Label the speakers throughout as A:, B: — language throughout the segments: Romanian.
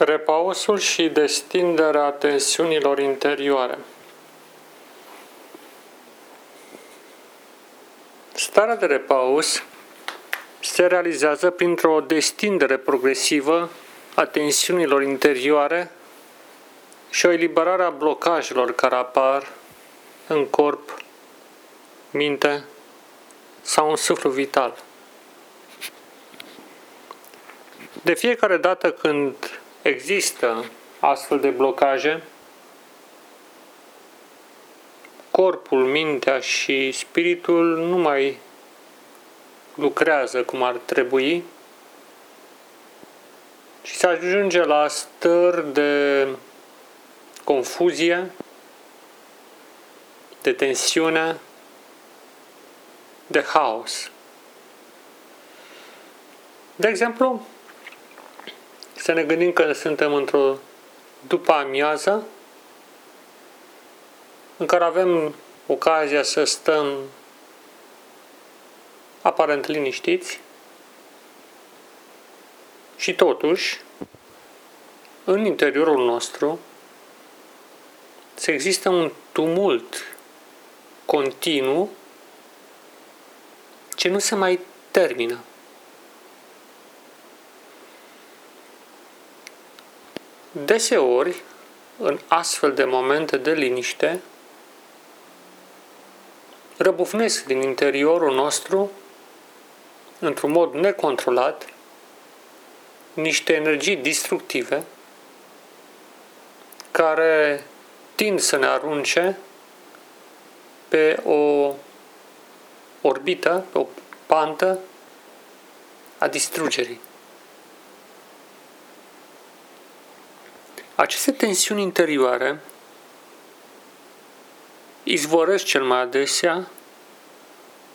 A: Repausul și destinderea tensiunilor interioare. Starea de repaus se realizează printr-o destindere progresivă a tensiunilor interioare și o eliberare a blocajelor care apar în corp, minte sau în suflu vital. De fiecare dată când există astfel de blocaje, corpul, mintea și spiritul nu mai lucrează cum ar trebui și se ajunge la stări de confuzie, de tensiune, de haos. De exemplu, să ne gândim că suntem într-o după amiază în care avem ocazia să stăm aparent liniștiți și totuși în interiorul nostru să există un tumult continuu ce nu se mai termină. Deseori, în astfel de momente de liniște, răbufnesc din interiorul nostru, într-un mod necontrolat, niște energii destructive care tind să ne arunce pe o orbită, pe o pantă a distrugerii. Aceste tensiuni interioare izvorăsc cel mai adesea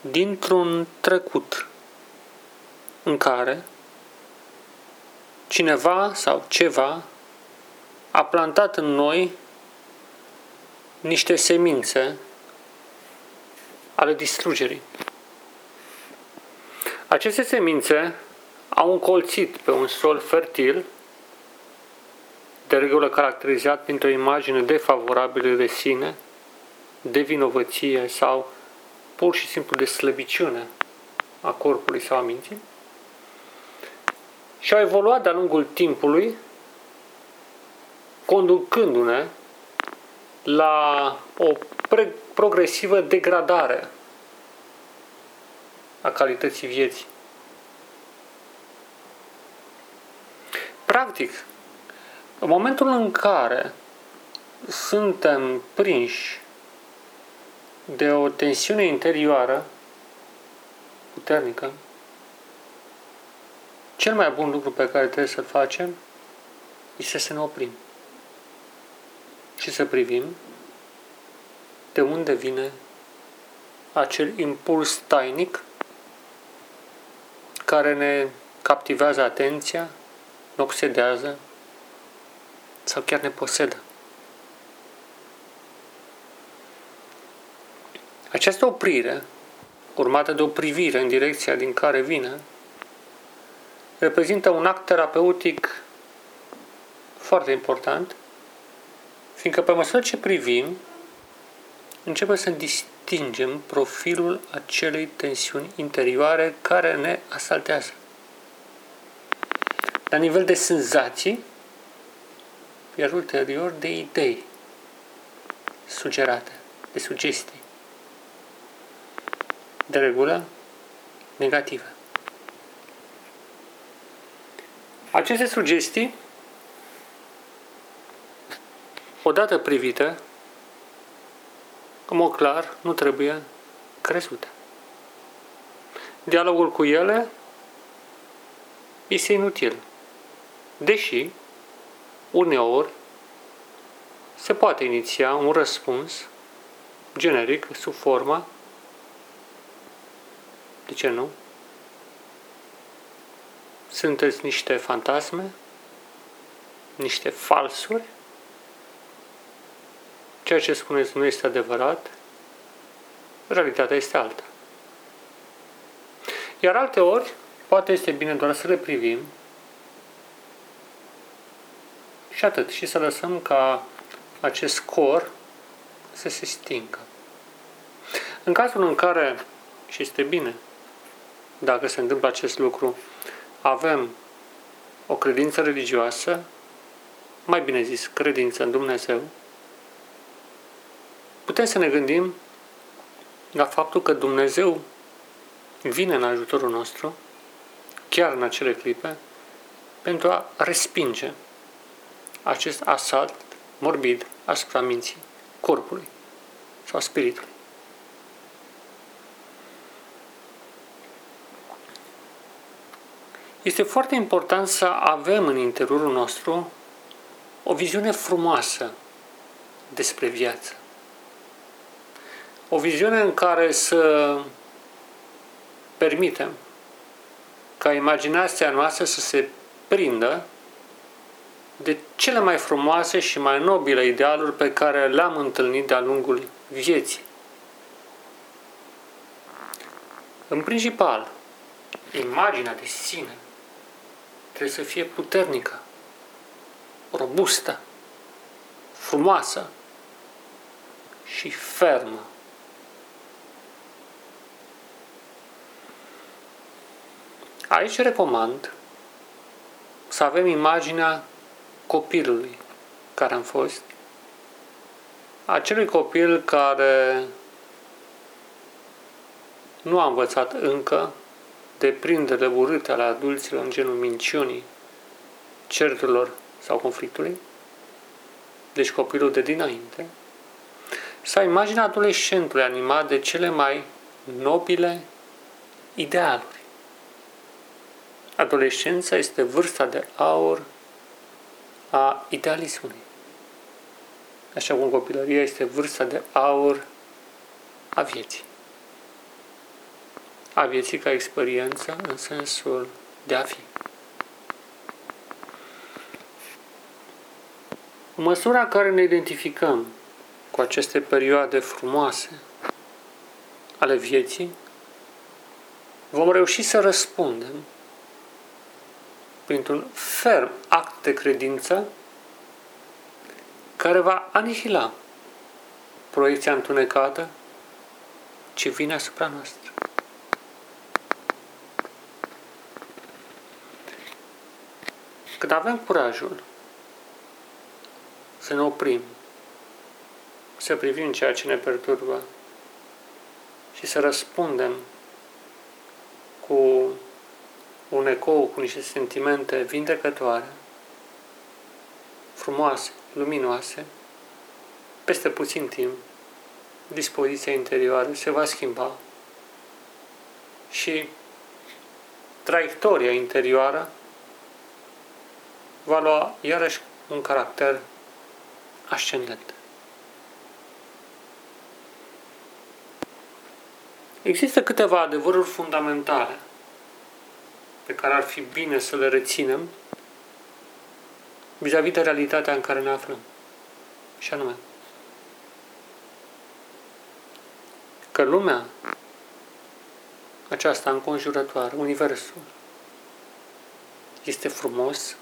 A: dintr-un trecut în care cineva sau ceva a plantat în noi niște semințe ale distrugerii. Aceste semințe au încolțit pe un sol fertil de regulă caracterizat printr-o imagine defavorabilă de sine, de vinovăție sau pur și simplu de slăbiciune a corpului sau a minții, și au evoluat de-a lungul timpului, conducându-ne la o progresivă degradare a calității vieții. Practic, în momentul în care suntem prinși de o tensiune interioară puternică, cel mai bun lucru pe care trebuie să-l facem este să ne oprim și să privim de unde vine acel impuls tainic care ne captivează atenția, ne obsedează sau chiar ne posedă. Această oprire, urmată de o privire în direcția din care vine, reprezintă un act terapeutic foarte important, fiindcă pe măsură ce privim, începem să distingem profilul acelei tensiuni interioare care ne asaltează. La nivel de senzații, iar ulterior de idei sugerate, de sugestii. De regulă, negative. Aceste sugestii, odată privite, în mod clar, nu trebuie crezute. Dialogul cu ele este inutil. Deși, uneori, se poate iniția un răspuns generic sub forma de ce nu? Sunteți niște fantasme? Niște falsuri? Ceea ce spuneți nu este adevărat? Realitatea este alta. Iar alte ori, poate este bine doar să le privim Și atât. Și să lăsăm ca acest cor să se stingă. În cazul în care, și este bine, dacă se întâmplă acest lucru, avem o credință religioasă, mai bine zis, credință în Dumnezeu, putem să ne gândim la faptul că Dumnezeu vine în ajutorul nostru, chiar în acele clipe, pentru a respinge acest asalt morbid asupra minții, corpului sau spiritului. Este foarte important să avem în interiorul nostru o viziune frumoasă despre viață. O viziune în care să permitem ca imaginația noastră să se prindă de cele mai frumoase și mai nobile idealuri pe care le-am întâlnit de-a lungul vieții. În principal, imaginea de sine trebuie să fie puternică, robustă, frumoasă și fermă. Aici recomand să avem imaginea copilului care am fost, acelui copil care nu a învățat încă deprinderile urâte ale adulților în genul minciunii, certurilor sau conflictului, deci copilul de dinainte, sau imaginea adolescentului animat de cele mai nobile idealuri. Adolescența este vârsta de aur a idealismului. Așa cum copilăria este vârsta de aur a vieții a vieții ca experiență în sensul de a fi. În măsura care ne identificăm cu aceste perioade frumoase ale vieții, vom reuși să răspundem printr-un ferm act de credință care va anihila proiecția întunecată ce vine asupra noastră. Când avem curajul să ne oprim, să privim ceea ce ne perturbă și să răspundem cu un ecou, cu niște sentimente vindecătoare, frumoase, luminoase, peste puțin timp, dispoziția interioară se va schimba și traiectoria interioară va lua iarăși un caracter ascendent. Există câteva adevăruri fundamentale pe care ar fi bine să le reținem vis-a-vis de realitatea în care ne aflăm. Și anume, că lumea aceasta înconjurătoare, Universul, este frumos,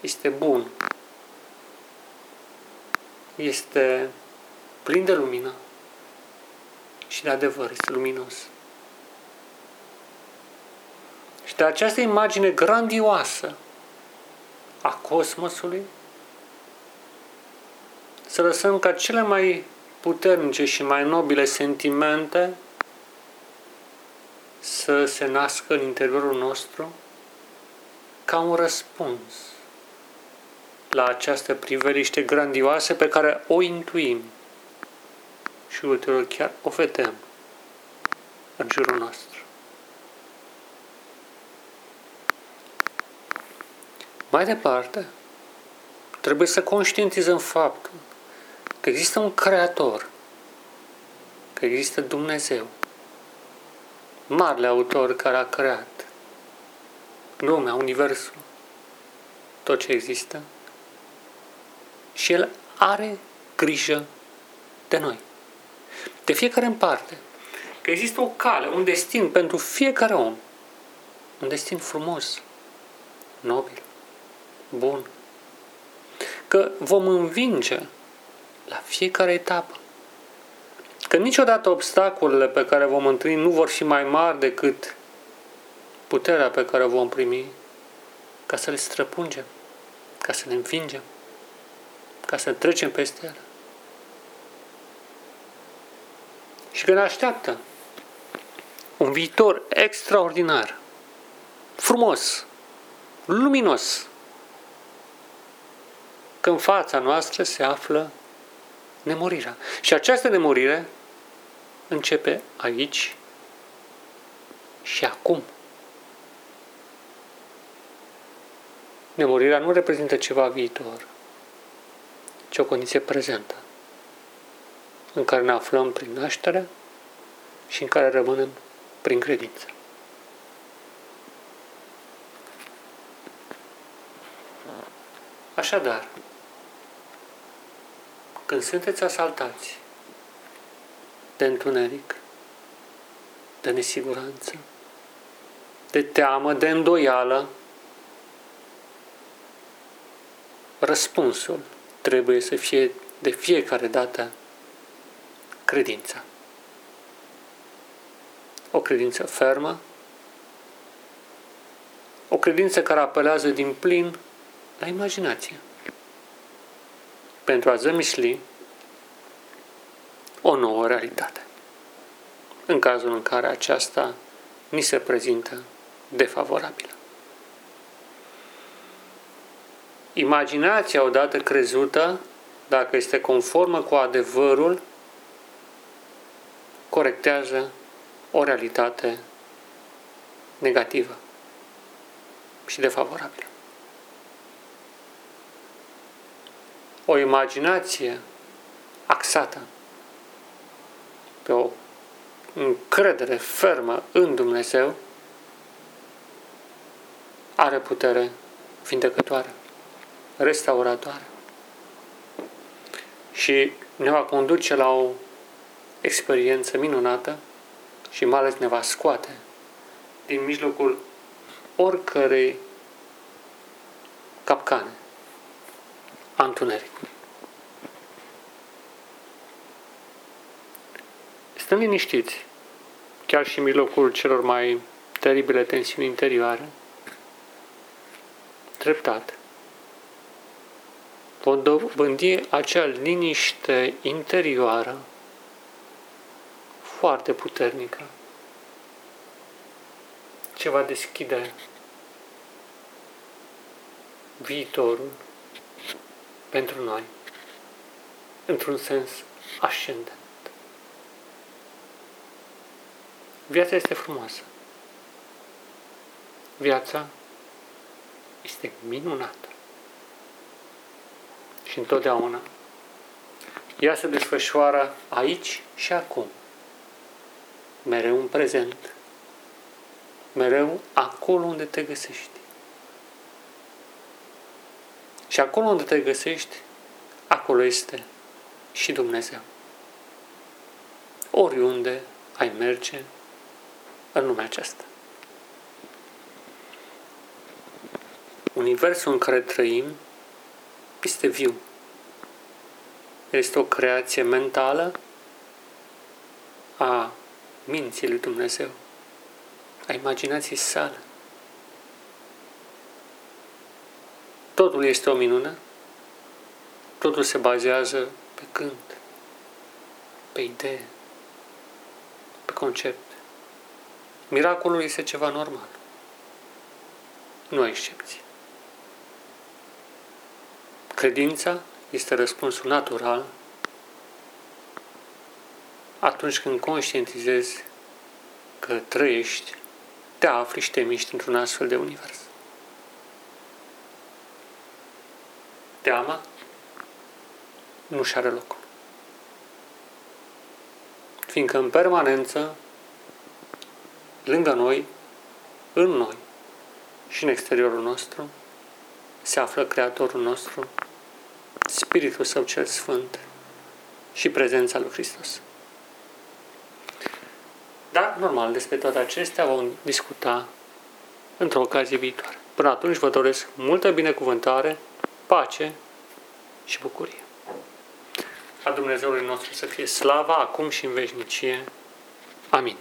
A: este bun, este plin de lumină și de adevăr, este luminos. Și de această imagine grandioasă a cosmosului, să lăsăm ca cele mai puternice și mai nobile sentimente să se nască în interiorul nostru ca un răspuns la această priveliște grandioasă pe care o intuim și ulterior chiar o vedem în jurul nostru. Mai departe, trebuie să conștientizăm faptul că există un creator, că există Dumnezeu, marele autor care a creat lumea, universul, tot ce există, și El are grijă de noi. De fiecare în parte. Că există o cale, un destin pentru fiecare om. Un destin frumos, nobil, bun, că vom învinge la fiecare etapă. Că niciodată obstacolele pe care vom întâlni nu vor fi mai mari decât puterea pe care o vom primi ca să le străpungem, ca să le învingem, ca să trecem peste ele. Și că ne așteaptă un viitor extraordinar, frumos, luminos, că în fața noastră se află nemurirea. Și această nemurire începe aici și acum. Nemurirea nu reprezintă ceva viitor, ci o condiție prezentă, în care ne aflăm prin naștere și în care rămânem prin credință. Așadar, când sunteți asaltați de întuneric, de nesiguranță, de teamă, de îndoială, răspunsul trebuie să fie de fiecare dată credința. O credință fermă, o credință care apelează din plin la imaginație pentru a zămisli o nouă realitate. În cazul în care aceasta ni se prezintă defavorabilă. Imaginația odată crezută, dacă este conformă cu adevărul, corectează o realitate negativă și defavorabilă. O imaginație axată pe o încredere fermă în Dumnezeu are putere vindecătoare restauratoare. Și ne va conduce la o experiență minunată și mai ales ne va scoate din mijlocul oricărei capcane a întunericului. Stăm liniștiți, chiar și în mijlocul celor mai teribile tensiuni interioare, treptat, vom dobândi acea liniște interioară foarte puternică. Ce va deschide viitorul pentru noi într-un sens ascendent. Viața este frumoasă. Viața este minunată și întotdeauna. Ea se desfășoară aici și acum, mereu în prezent, mereu acolo unde te găsești. Și acolo unde te găsești, acolo este și Dumnezeu. Oriunde ai merge în lumea aceasta. Universul în care trăim este viu. Este o creație mentală a minții lui Dumnezeu, a imaginației sale. Totul este o minune, totul se bazează pe cânt, pe idee, pe concept. Miracolul este ceva normal, nu excepție. Credința este răspunsul natural atunci când conștientizezi că trăiești, te afli și te miști într-un astfel de univers. Teama nu și are loc. Fiindcă în permanență, lângă noi, în noi și în exteriorul nostru, se află Creatorul nostru, Spiritul Său cel Sfânt și prezența lui Hristos. Dar, normal, despre toate acestea vom discuta într-o ocazie viitoare. Până atunci vă doresc multă binecuvântare, pace și bucurie. A Dumnezeului nostru să fie slava acum și în veșnicie. Amin.